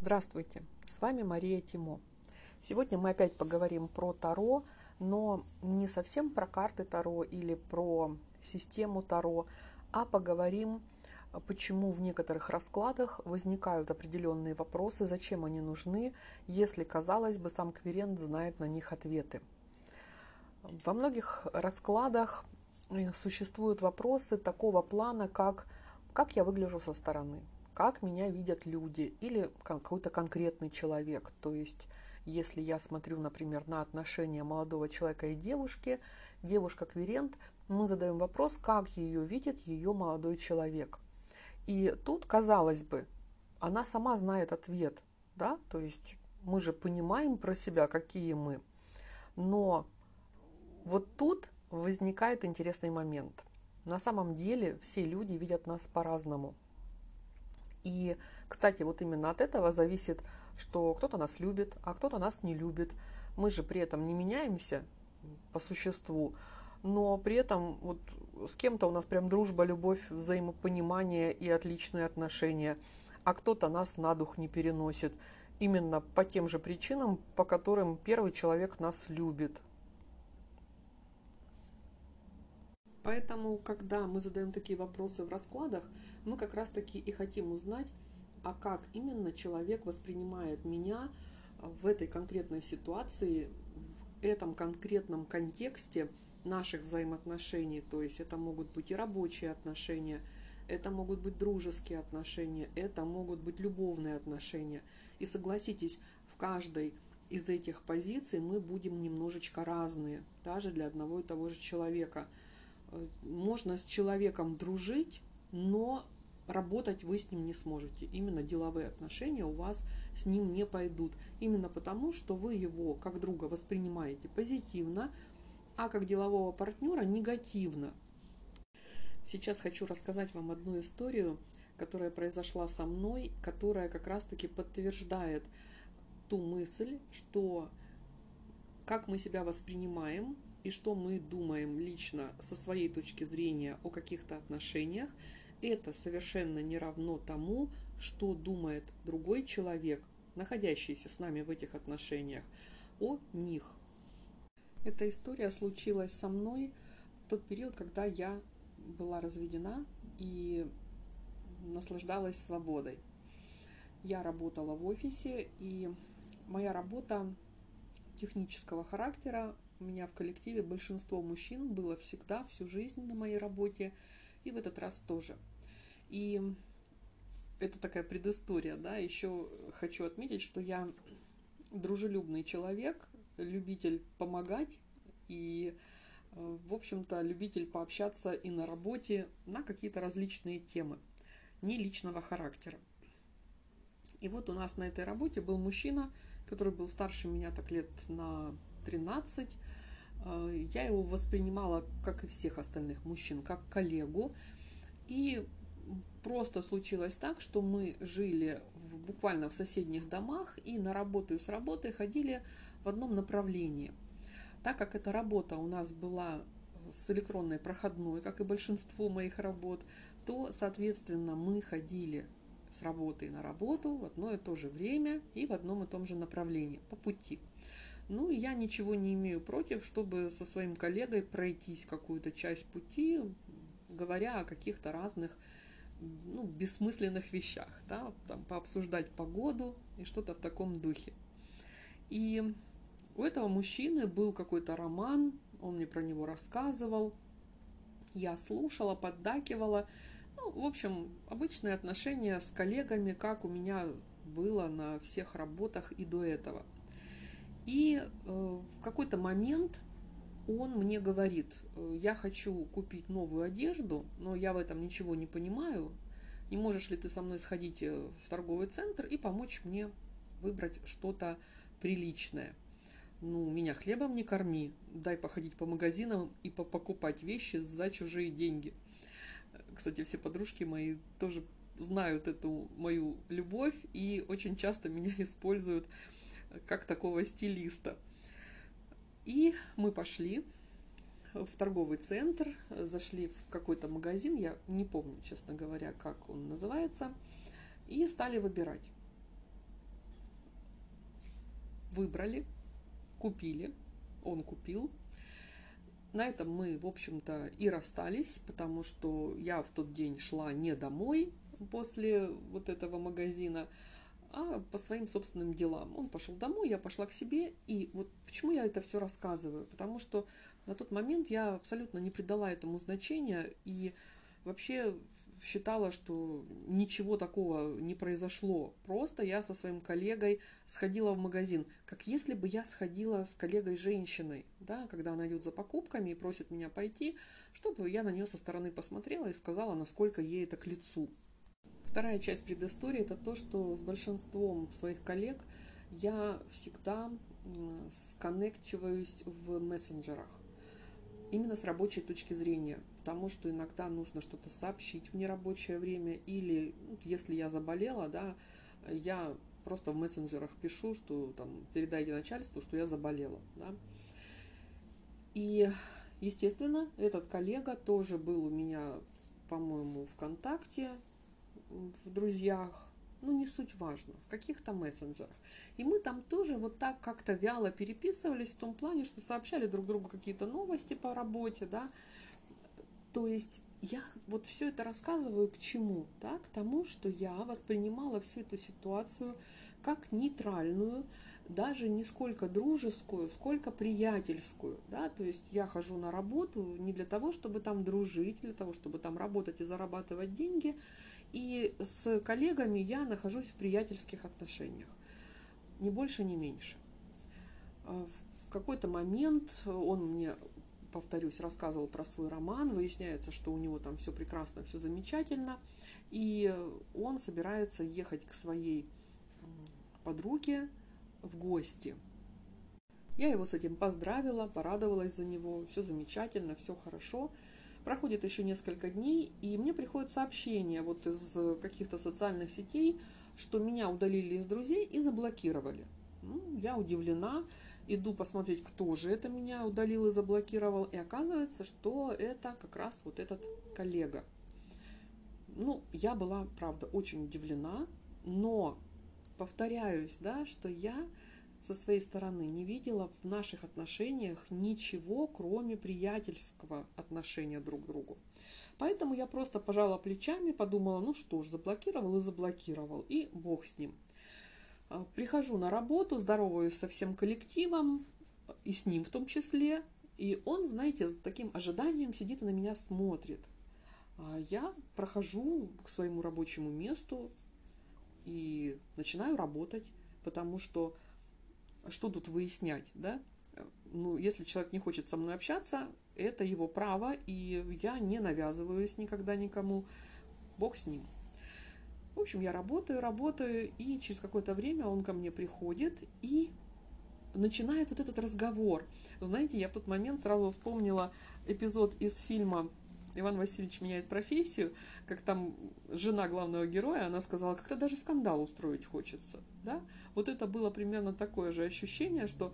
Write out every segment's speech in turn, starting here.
Здравствуйте, с вами Мария Тимо. Сегодня мы опять поговорим про Таро, но не совсем про карты Таро или про систему Таро, а поговорим, почему в некоторых раскладах возникают определенные вопросы, зачем они нужны, если, казалось бы, сам кверент знает на них ответы. Во многих раскладах э, существуют вопросы такого плана, как «как я выгляжу со стороны?», как меня видят люди или какой-то конкретный человек. То есть, если я смотрю, например, на отношения молодого человека и девушки, девушка-кверент, мы задаем вопрос, как ее видит ее молодой человек. И тут, казалось бы, она сама знает ответ, да, то есть мы же понимаем про себя, какие мы. Но вот тут возникает интересный момент. На самом деле все люди видят нас по-разному. И, кстати, вот именно от этого зависит, что кто-то нас любит, а кто-то нас не любит. Мы же при этом не меняемся по существу, но при этом вот с кем-то у нас прям дружба, любовь, взаимопонимание и отличные отношения, а кто-то нас на дух не переносит. Именно по тем же причинам, по которым первый человек нас любит. Поэтому, когда мы задаем такие вопросы в раскладах, мы как раз-таки и хотим узнать, а как именно человек воспринимает меня в этой конкретной ситуации, в этом конкретном контексте наших взаимоотношений. То есть это могут быть и рабочие отношения, это могут быть дружеские отношения, это могут быть любовные отношения. И согласитесь, в каждой из этих позиций мы будем немножечко разные, даже для одного и того же человека – можно с человеком дружить, но работать вы с ним не сможете. Именно деловые отношения у вас с ним не пойдут. Именно потому, что вы его как друга воспринимаете позитивно, а как делового партнера негативно. Сейчас хочу рассказать вам одну историю, которая произошла со мной, которая как раз-таки подтверждает ту мысль, что как мы себя воспринимаем, и что мы думаем лично со своей точки зрения о каких-то отношениях, это совершенно не равно тому, что думает другой человек, находящийся с нами в этих отношениях, о них. Эта история случилась со мной в тот период, когда я была разведена и наслаждалась свободой. Я работала в офисе, и моя работа технического характера у меня в коллективе большинство мужчин было всегда, всю жизнь на моей работе, и в этот раз тоже. И это такая предыстория, да, еще хочу отметить, что я дружелюбный человек, любитель помогать и, э, в общем-то, любитель пообщаться и на работе на какие-то различные темы, не личного характера. И вот у нас на этой работе был мужчина, который был старше меня так лет на 13. Э, я его воспринимала, как и всех остальных мужчин, как коллегу. И просто случилось так, что мы жили в, буквально в соседних домах и на работу и с работы ходили в одном направлении. Так как эта работа у нас была с электронной проходной, как и большинство моих работ, то, соответственно, мы ходили с работы на работу в одно и то же время и в одном и том же направлении по пути. Ну, я ничего не имею против, чтобы со своим коллегой пройтись какую-то часть пути, говоря о каких-то разных ну, бессмысленных вещах, да, там, пообсуждать погоду и что-то в таком духе. И у этого мужчины был какой-то роман, он мне про него рассказывал, я слушала, поддакивала. Ну, в общем, обычные отношения с коллегами, как у меня было на всех работах и до этого – и э, в какой-то момент он мне говорит, «Э, я хочу купить новую одежду, но я в этом ничего не понимаю. Не можешь ли ты со мной сходить э, в торговый центр и помочь мне выбрать что-то приличное? Ну, меня хлебом не корми, дай походить по магазинам и покупать вещи за чужие деньги. Кстати, все подружки мои тоже знают эту мою любовь и очень часто меня используют как такого стилиста. И мы пошли в торговый центр, зашли в какой-то магазин, я не помню, честно говоря, как он называется, и стали выбирать. выбрали, купили, он купил. На этом мы, в общем-то, и расстались, потому что я в тот день шла не домой после вот этого магазина, а по своим собственным делам. Он пошел домой, я пошла к себе. И вот почему я это все рассказываю? Потому что на тот момент я абсолютно не придала этому значения и вообще считала, что ничего такого не произошло. Просто я со своим коллегой сходила в магазин, как если бы я сходила с коллегой-женщиной, да, когда она идет за покупками и просит меня пойти, чтобы я на нее со стороны посмотрела и сказала, насколько ей это к лицу. Вторая часть предыстории – это то, что с большинством своих коллег я всегда сконнекчиваюсь в мессенджерах. Именно с рабочей точки зрения, потому что иногда нужно что-то сообщить в нерабочее время, или ну, если я заболела, да, я просто в мессенджерах пишу, что там передайте начальству, что я заболела, да. И, естественно, этот коллега тоже был у меня, по-моему, ВКонтакте, в друзьях, ну не суть важно, в каких-то мессенджерах. И мы там тоже вот так как-то вяло переписывались в том плане, что сообщали друг другу какие-то новости по работе, да. То есть я вот все это рассказываю к чему? Да? К тому, что я воспринимала всю эту ситуацию как нейтральную, даже не сколько дружескую, сколько приятельскую. Да? То есть я хожу на работу не для того, чтобы там дружить, для того, чтобы там работать и зарабатывать деньги, и с коллегами я нахожусь в приятельских отношениях. Ни больше, ни меньше. А в какой-то момент он мне, повторюсь, рассказывал про свой роман. Выясняется, что у него там все прекрасно, все замечательно. И он собирается ехать к своей подруге в гости. Я его с этим поздравила, порадовалась за него. Все замечательно, все хорошо. Проходит еще несколько дней, и мне приходит сообщение вот из каких-то социальных сетей, что меня удалили из друзей и заблокировали. Ну, я удивлена, иду посмотреть, кто же это меня удалил и заблокировал, и оказывается, что это как раз вот этот коллега. Ну, я была, правда, очень удивлена, но повторяюсь, да, что я со своей стороны не видела в наших отношениях ничего, кроме приятельского отношения друг к другу. Поэтому я просто пожала плечами, подумала, ну что ж, заблокировал и заблокировал, и бог с ним. А, прихожу на работу, здороваюсь со всем коллективом, и с ним в том числе, и он, знаете, с таким ожиданием сидит и на меня смотрит. А я прохожу к своему рабочему месту и начинаю работать, потому что что тут выяснять, да? Ну, если человек не хочет со мной общаться, это его право, и я не навязываюсь никогда никому. Бог с ним. В общем, я работаю, работаю, и через какое-то время он ко мне приходит и начинает вот этот разговор. Знаете, я в тот момент сразу вспомнила эпизод из фильма Иван Васильевич меняет профессию, как там жена главного героя, она сказала, как-то даже скандал устроить хочется. Да? Вот это было примерно такое же ощущение, что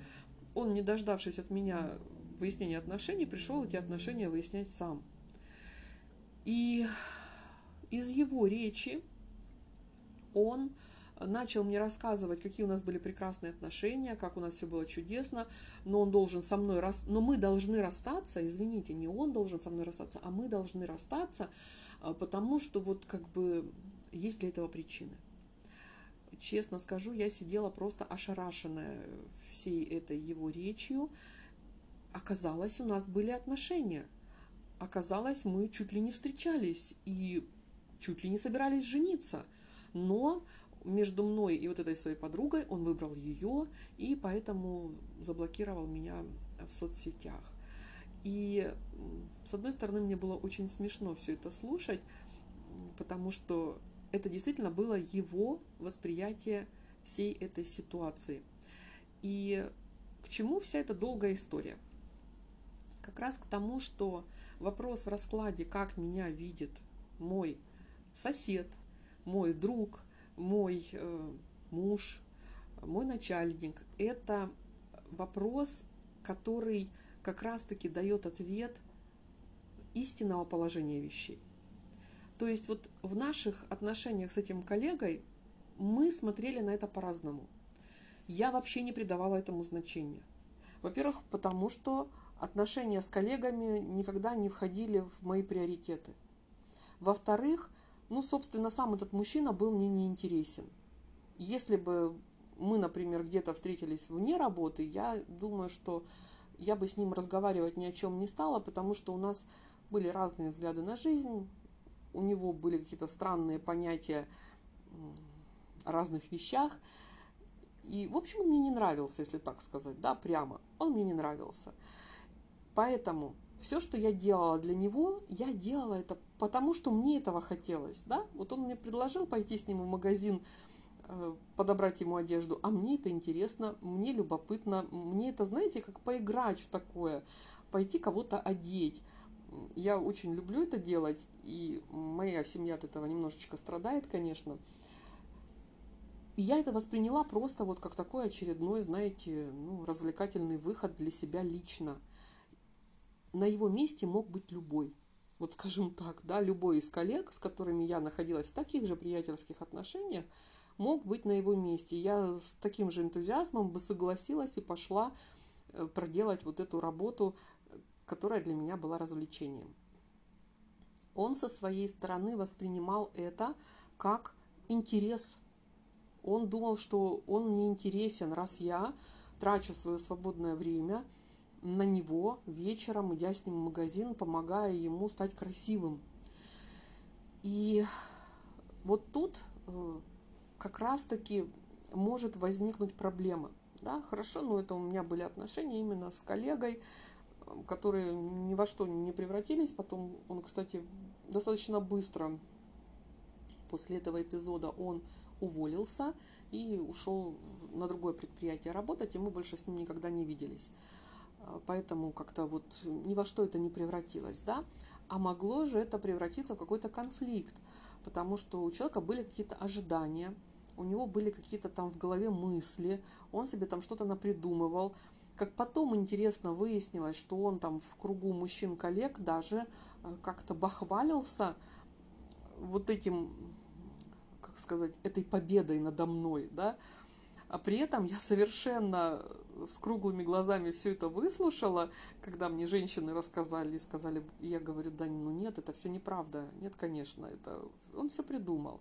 он, не дождавшись от меня выяснения отношений, пришел эти отношения выяснять сам. И из его речи он начал мне рассказывать, какие у нас были прекрасные отношения, как у нас все было чудесно, но он должен со мной рас... но мы должны расстаться, извините, не он должен со мной расстаться, а мы должны расстаться, а, потому что вот как бы есть для этого причины. Честно скажу, я сидела просто ошарашенная всей этой его речью. Оказалось, у нас были отношения. Оказалось, мы чуть ли не встречались и чуть ли не собирались жениться. Но между мной и вот этой своей подругой он выбрал ее и поэтому заблокировал меня в соцсетях. И с одной стороны мне было очень смешно все это слушать, потому что это действительно было его восприятие всей этой ситуации. И к чему вся эта долгая история? Как раз к тому, что вопрос в раскладе, как меня видит мой сосед, мой друг – мой э, муж, мой начальник, это вопрос, который как раз-таки дает ответ истинного положения вещей. То есть вот в наших отношениях с этим коллегой мы смотрели на это по-разному. я вообще не придавала этому значения. Во-первых, потому что отношения с коллегами никогда не входили в мои приоритеты. Во-вторых, ну, собственно, сам этот мужчина был мне неинтересен. Если бы мы, например, где-то встретились вне работы, я думаю, что я бы с ним разговаривать ни о чем не стала, потому что у нас были разные взгляды на жизнь, у него были какие-то странные понятия о разных вещах. И, в общем, он мне не нравился, если так сказать, да, прямо. Он мне не нравился. Поэтому все, что я делала для него, я делала это потому, что мне этого хотелось, да. Вот он мне предложил пойти с ним в магазин, э, подобрать ему одежду, а мне это интересно, мне любопытно, мне это, знаете, как поиграть в такое, пойти кого-то одеть я очень люблю это делать, и моя семья от этого немножечко страдает, конечно. Я это восприняла просто вот как такой очередной, знаете, ну, развлекательный выход для себя лично. На его месте мог быть любой. Вот скажем так, да, любой из коллег, с которыми я находилась в таких же приятельских отношениях, мог быть на его месте. Я с таким же энтузиазмом бы согласилась и пошла э, проделать вот эту работу которая для меня была развлечением. Он со своей стороны воспринимал это как интерес. Он думал, что он мне интересен, раз я трачу свое свободное время на него вечером, идя с ним в магазин, помогая ему стать красивым. И вот тут э, как раз-таки может возникнуть проблема. Да, хорошо, но это у меня были отношения именно с коллегой, которые ни во что не превратились. Потом он, кстати, достаточно быстро после этого эпизода он уволился и ушел на другое предприятие работать, и мы больше с ним никогда не виделись. А, поэтому как-то вот ни во что это не превратилось, да. А могло же это превратиться в какой-то конфликт, потому что у человека были какие-то ожидания, у него были какие-то там в голове мысли, он себе там что-то напридумывал, как потом интересно выяснилось, что он там в кругу мужчин-коллег даже э, как-то бахвалился вот этим, как сказать, этой победой надо мной, да, а при этом я совершенно с круглыми глазами все это выслушала, когда мне женщины рассказали и сказали, я говорю, да ну нет, это все неправда, нет, конечно, это он все придумал.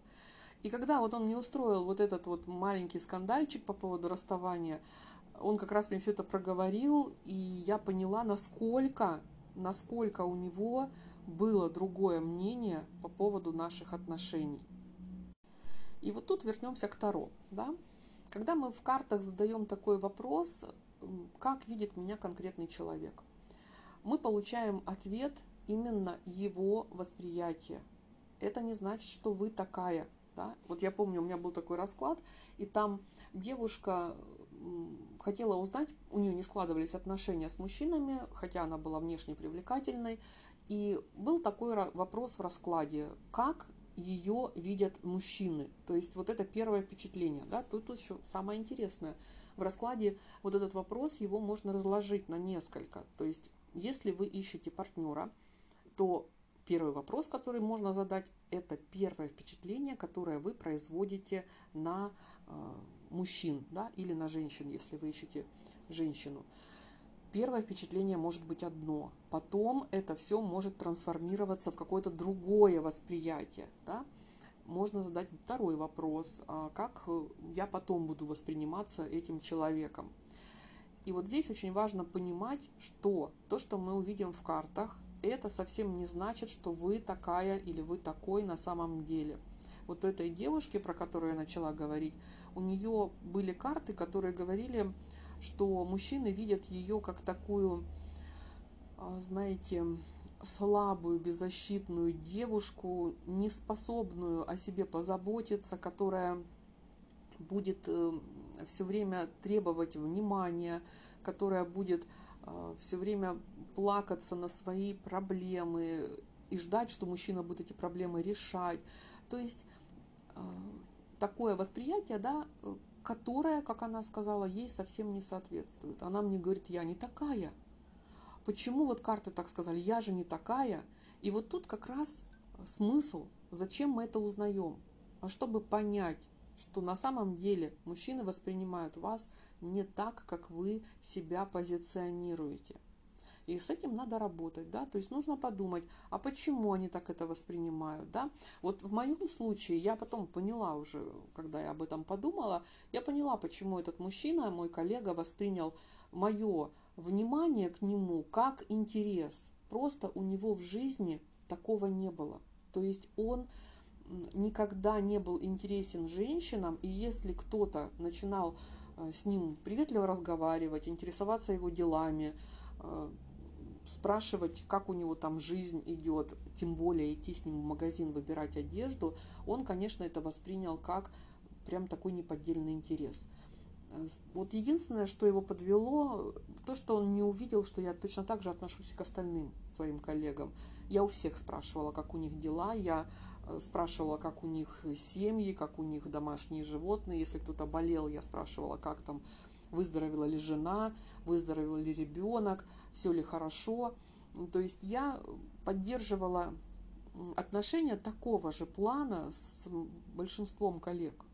И когда вот он мне устроил вот этот вот маленький скандальчик по поводу расставания, он как раз мне все это проговорил, и я поняла, насколько, насколько у него было другое мнение по поводу наших отношений. И вот тут вернемся к Таро. Да? Когда мы в картах задаем такой вопрос, как видит меня конкретный человек, мы получаем ответ именно его восприятия. Это не значит, что вы такая. Да? Вот я помню, у меня был такой расклад, и там девушка хотела узнать, у нее не складывались отношения с мужчинами, хотя она была внешне привлекательной. И был такой вопрос в раскладе, как ее видят мужчины. То есть вот это первое впечатление. Да? Тут, еще самое интересное. В раскладе вот этот вопрос, его можно разложить на несколько. То есть если вы ищете партнера, то первый вопрос, который можно задать, это первое впечатление, которое вы производите на э, мужчин, да, или на женщин, если вы ищете женщину. Первое впечатление может быть одно, потом это все может трансформироваться в какое-то другое восприятие, да. Можно задать второй вопрос, а как я потом буду восприниматься этим человеком. И вот здесь очень важно понимать, что то, что мы увидим в картах, это совсем не значит, что вы такая или вы такой на самом деле. Вот этой девушке, про которую я начала говорить, у нее были карты, которые говорили, что мужчины видят ее как такую, а, знаете, слабую, беззащитную девушку, неспособную о себе позаботиться, которая будет э, все время требовать внимания, которая будет э, все время плакаться на свои проблемы и ждать, что мужчина будет эти проблемы решать. То есть э, такое восприятие, да, которое, как она сказала, ей совсем не соответствует. Она мне говорит, я не такая. Почему вот карты так сказали, я же не такая? И вот тут как раз смысл, зачем мы это узнаем. А чтобы понять, что на самом деле мужчины воспринимают вас не так, как вы себя позиционируете. И с этим надо работать, да, то есть нужно подумать, а почему они так это воспринимают, да. Вот в моем случае я потом поняла уже, когда я об этом подумала, я поняла, почему этот мужчина, мой коллега, воспринял мое внимание к нему как интерес. Просто у него в жизни такого не было. То есть он никогда не был интересен женщинам, и если кто-то начинал э, с ним приветливо разговаривать, интересоваться его делами, э, спрашивать, как у него там жизнь идет, тем более идти с ним в магазин выбирать одежду, он, конечно, это воспринял как прям такой неподдельный интерес. Э, вот единственное, что его подвело, то, что он не увидел, что я точно так же отношусь к остальным своим коллегам. Я у всех спрашивала, как у них дела, я Э, спрашивала, как у них семьи, как у них домашние животные. Если кто-то болел, я спрашивала, как там выздоровела ли жена, выздоровел ли ребенок, все ли хорошо. То есть я поддерживала отношения такого же плана с большинством коллег.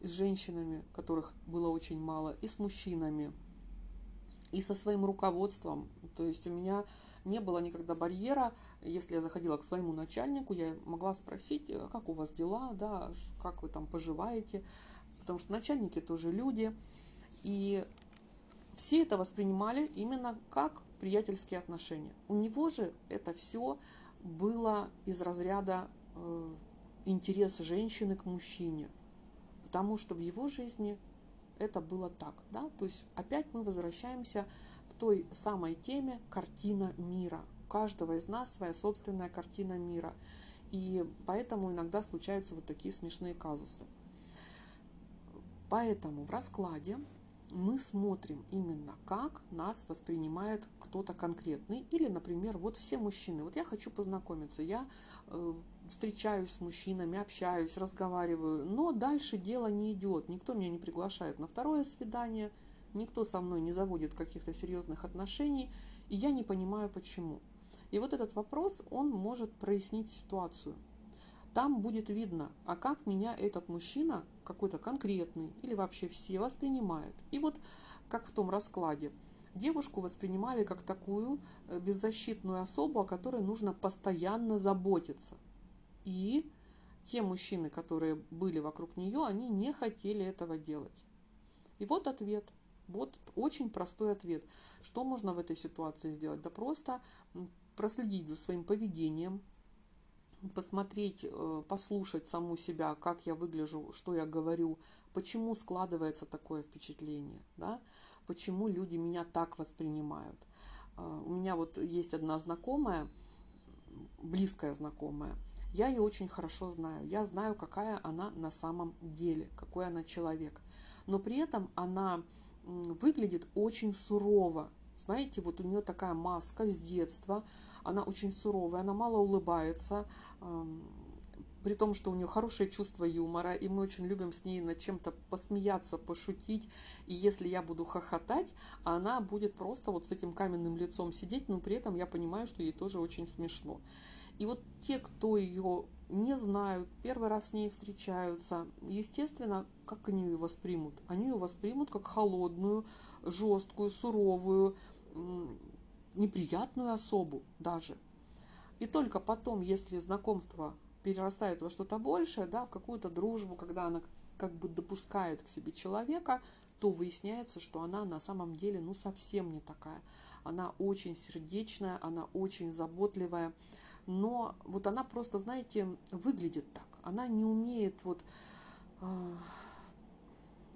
С женщинами, которых было очень мало, и с мужчинами, и со своим руководством. То есть у меня не было никогда барьера. Если я заходила к своему начальнику, я могла спросить, «Э, как у вас дела, да, как вы там поживаете, потому что начальники тоже люди. И все это воспринимали именно как приятельские отношения. У него же это все было из разряда э, интерес женщины к мужчине, потому что в его жизни это было так, да, то есть опять мы возвращаемся той самой теме картина мира. У каждого из нас своя собственная картина мира. И поэтому иногда случаются вот такие смешные казусы. Поэтому в раскладе мы смотрим именно, как нас воспринимает кто-то конкретный. Или, например, вот все мужчины. Вот я хочу познакомиться, я э, встречаюсь с мужчинами, общаюсь, разговариваю, но дальше дело не идет. Никто меня не приглашает на второе свидание – никто со мной не заводит каких-то серьезных отношений, и я не понимаю почему. И вот этот вопрос, он может прояснить ситуацию. Там будет видно, а как меня этот мужчина, какой-то конкретный или вообще все воспринимает. И вот как в том раскладе, девушку воспринимали как такую э, беззащитную особу, о которой нужно постоянно заботиться. И те мужчины, которые были вокруг нее, они не хотели этого делать. И вот ответ – вот очень простой ответ. Что можно в этой ситуации сделать? Да просто проследить за своим поведением, посмотреть, э, послушать саму себя, как я выгляжу, что я говорю, почему складывается такое впечатление, да? почему люди меня так воспринимают. Э, у меня вот есть одна знакомая, близкая знакомая, я ее очень хорошо знаю. Я знаю, какая она на самом деле, какой она человек. Но при этом она выглядит очень сурово. Знаете, вот у нее такая маска с детства, она очень суровая, она мало улыбается, при том, что у нее хорошее чувство юмора, и мы очень любим с ней над чем-то посмеяться, пошутить. И если я буду хохотать, она будет просто вот с этим каменным лицом сидеть, но при этом я понимаю, что ей тоже очень смешно. И вот те, кто ее не знают, первый раз с ней встречаются, естественно, как они ее воспримут? Они ее воспримут как холодную, жесткую, суровую, неприятную особу даже. И только потом, если знакомство перерастает во что-то большее, да, в какую-то дружбу, когда она как бы допускает к себе человека, то выясняется, что она на самом деле ну совсем не такая. Она очень сердечная, она очень заботливая, но вот она просто, знаете, выглядит так. Она не умеет вот э,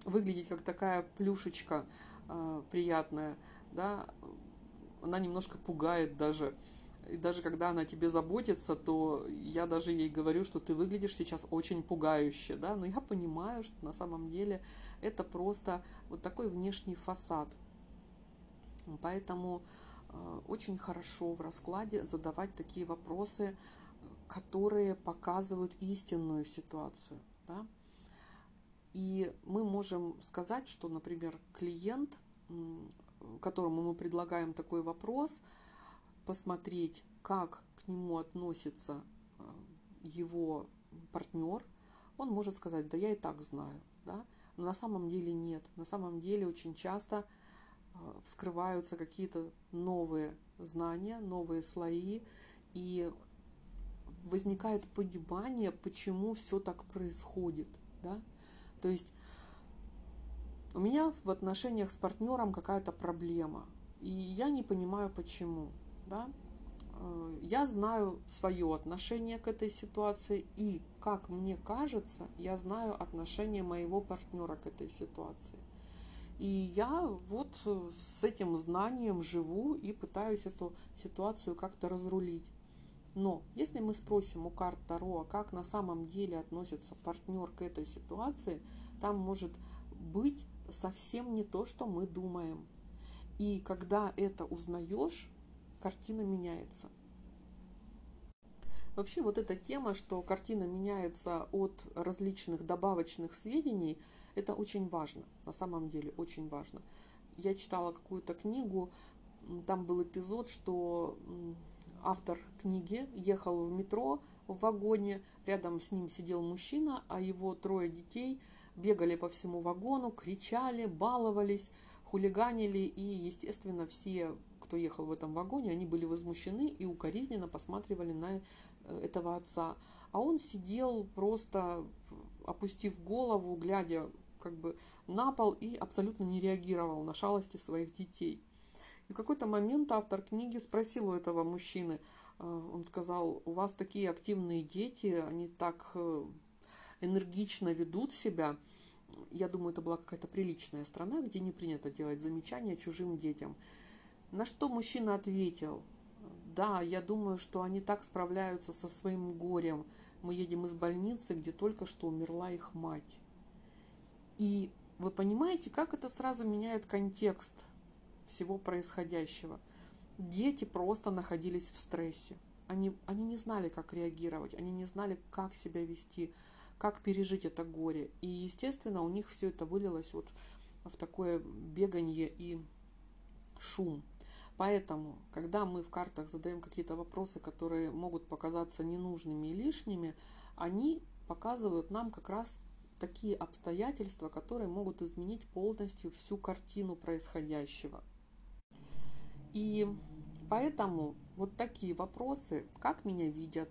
выглядеть как такая плюшечка э, приятная, да, она немножко пугает даже. И даже когда она тебе заботится, то я даже ей говорю, что ты выглядишь сейчас очень пугающе, да, но я понимаю, что на самом деле это просто вот такой внешний фасад. Поэтому очень хорошо в раскладе задавать такие вопросы, которые показывают истинную ситуацию. Да? И мы можем сказать, что, например, клиент, которому мы предлагаем такой вопрос, посмотреть, как к нему относится э, его партнер, он может сказать, да я и так знаю, да, но на самом деле нет. На самом деле очень часто э, вскрываются какие-то новые знания, новые слои, и возникает понимание, почему все так происходит. Да? То есть у меня в отношениях с партнером какая-то проблема, и я не понимаю, почему. Да? Э, я знаю свое отношение к этой ситуации, и, как мне кажется, я знаю отношение моего партнера к этой ситуации. И я вот с этим знанием живу и пытаюсь эту ситуацию как-то разрулить. Но если мы спросим у карт Таро, как на самом деле относится партнер к этой ситуации, там может быть совсем не то, что мы думаем. И когда это узнаешь, картина меняется. Вообще вот эта тема, что картина меняется от различных добавочных сведений, это очень важно, на самом деле очень важно. Я читала какую-то книгу, там был эпизод, что автор книги ехал в метро в вагоне, рядом с ним сидел мужчина, а его трое детей бегали по всему вагону, кричали, баловались, хулиганили, и, естественно, все, кто ехал в этом вагоне, они были возмущены и укоризненно посматривали на э, этого отца. А он сидел просто опустив голову, глядя как бы на пол и абсолютно не реагировал на шалости своих детей. И в какой-то момент автор книги спросил у этого мужчины, э, он сказал, у вас такие активные дети, они так э, энергично ведут себя. Я думаю, это была какая-то приличная страна, где не принято делать замечания чужим детям. На что мужчина ответил, да, я думаю, что они так справляются со своим горем. Мы едем из больницы, где только что умерла их мать. И вы понимаете, как это сразу меняет контекст всего происходящего. Дети просто находились в стрессе. Они, они не знали, как реагировать, они не знали, как себя вести, как пережить это горе. И, естественно, у них все это вылилось вот в такое беганье и шум. Поэтому, когда мы в картах задаем какие-то вопросы, которые могут показаться ненужными и лишними, они показывают нам как раз такие обстоятельства, которые могут изменить полностью всю картину происходящего. И поэтому вот такие вопросы, как меня видят,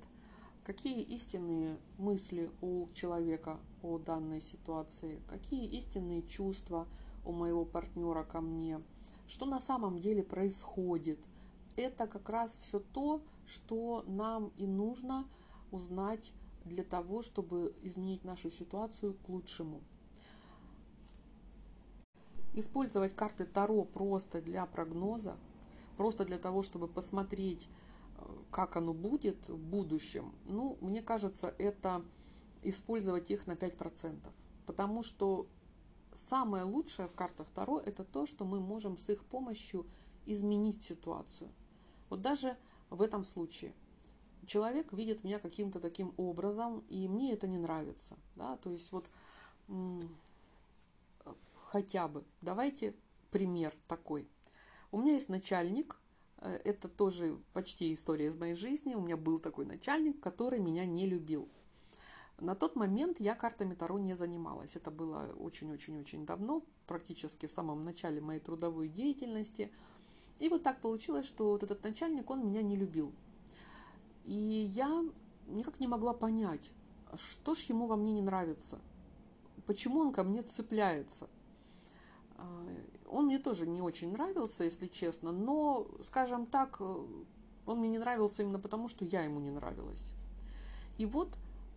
какие истинные мысли у человека о данной ситуации, какие истинные чувства у моего партнера ко мне, что на самом деле происходит. Это как раз все то, что нам и нужно узнать для того, чтобы изменить нашу ситуацию к лучшему. Использовать карты Таро просто для прогноза просто для того, чтобы посмотреть, э, как оно будет в будущем, ну, мне кажется, это использовать их на 5%. Потому что самое лучшее в картах Таро – это то, что мы можем с их помощью изменить ситуацию. Вот даже в этом случае человек видит меня каким-то таким образом, и мне это не нравится. Да? То есть вот хотя бы, давайте пример такой. У меня есть начальник, э, это тоже почти история из моей жизни. У меня был такой начальник, который меня не любил. На тот момент я картами Таро не занималась. Это было очень-очень-очень давно, практически в самом начале моей трудовой деятельности. И вот так получилось, что вот этот начальник, он меня не любил. И я никак не могла понять, что ж ему во мне не нравится, почему он ко мне цепляется. А, он мне тоже не очень нравился, если честно, но, скажем так, он мне не нравился именно потому, что я ему не нравилась. И вот,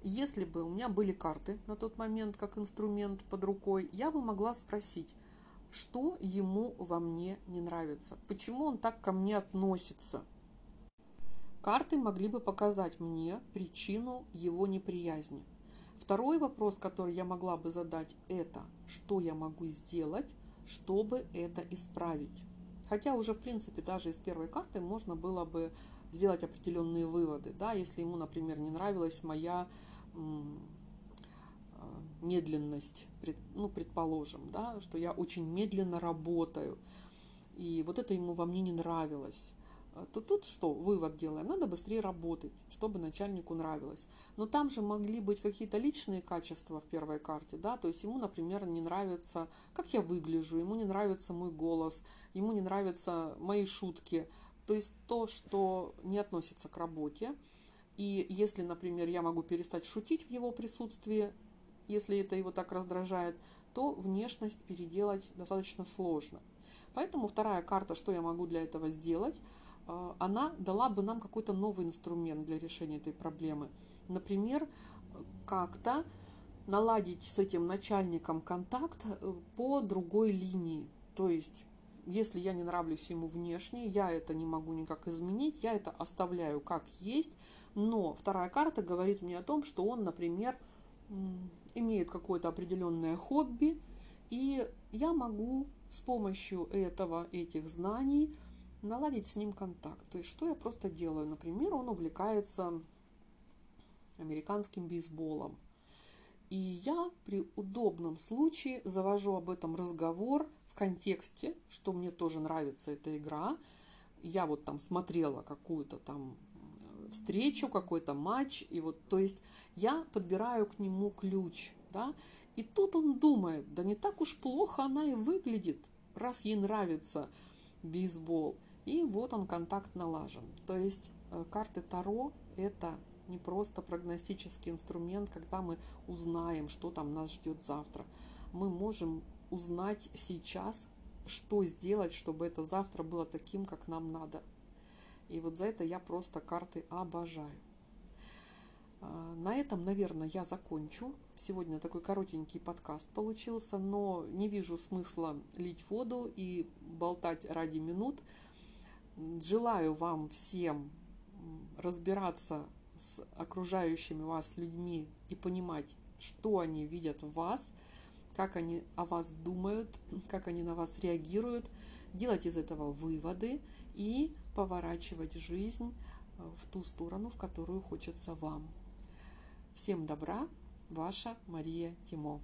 если бы у меня были карты на тот момент как инструмент под рукой, я бы могла спросить, что ему во мне не нравится, почему он так ко мне относится. Карты могли бы показать мне причину его неприязни. Второй вопрос, который я могла бы задать, это что я могу сделать, чтобы это исправить. Хотя уже, в принципе, даже из первой карты можно было бы сделать определенные выводы. Да, если ему, например, не нравилась моя э, медленность, ну, предположим, да, что я очень медленно работаю, и вот это ему во мне не нравилось. То тут что, вывод делаем, надо быстрее работать, чтобы начальнику нравилось. Но там же могли быть какие-то личные качества в первой карте, да, то есть ему, например, не нравится, как я выгляжу, ему не нравится мой голос, ему не нравятся мои шутки, то есть то, что не относится к работе. И если, например, я могу перестать шутить в его присутствии, если это его так раздражает, то внешность переделать достаточно сложно. Поэтому вторая карта, что я могу для этого сделать, она дала бы нам какой-то новый инструмент для решения этой проблемы. Например, как-то наладить с этим начальником контакт э, по другой линии. То есть, если я не нравлюсь ему внешне, я это не могу никак изменить, я это оставляю как есть, но вторая карта говорит мне о том, что он, например, имеет какое-то определенное хобби, и я могу с помощью этого, этих знаний наладить с ним контакт. То есть, что я просто делаю? Например, он увлекается американским бейсболом. И я при удобном случае завожу об этом разговор в контексте, что мне тоже нравится эта игра. Я вот там смотрела какую-то там встречу, какой-то матч, и вот, то есть я подбираю к нему ключ, да, и тут он думает, да не так уж плохо она и выглядит, раз ей нравится бейсбол. И вот он, контакт налажен. То есть э, карты Таро – это не просто прогностический инструмент, когда мы узнаем, что там нас ждет завтра. Мы можем узнать сейчас, что сделать, чтобы это завтра было таким, как нам надо. И вот за это я просто карты обожаю. А, на этом, наверное, я закончу. Сегодня такой коротенький подкаст получился, но не вижу смысла лить воду и болтать ради минут. Желаю вам всем разбираться с окружающими вас людьми и понимать, что они видят в вас, как они о вас думают, как они на вас реагируют, делать из этого выводы и поворачивать жизнь в ту сторону, в которую хочется вам. Всем добра, ваша Мария Тимо.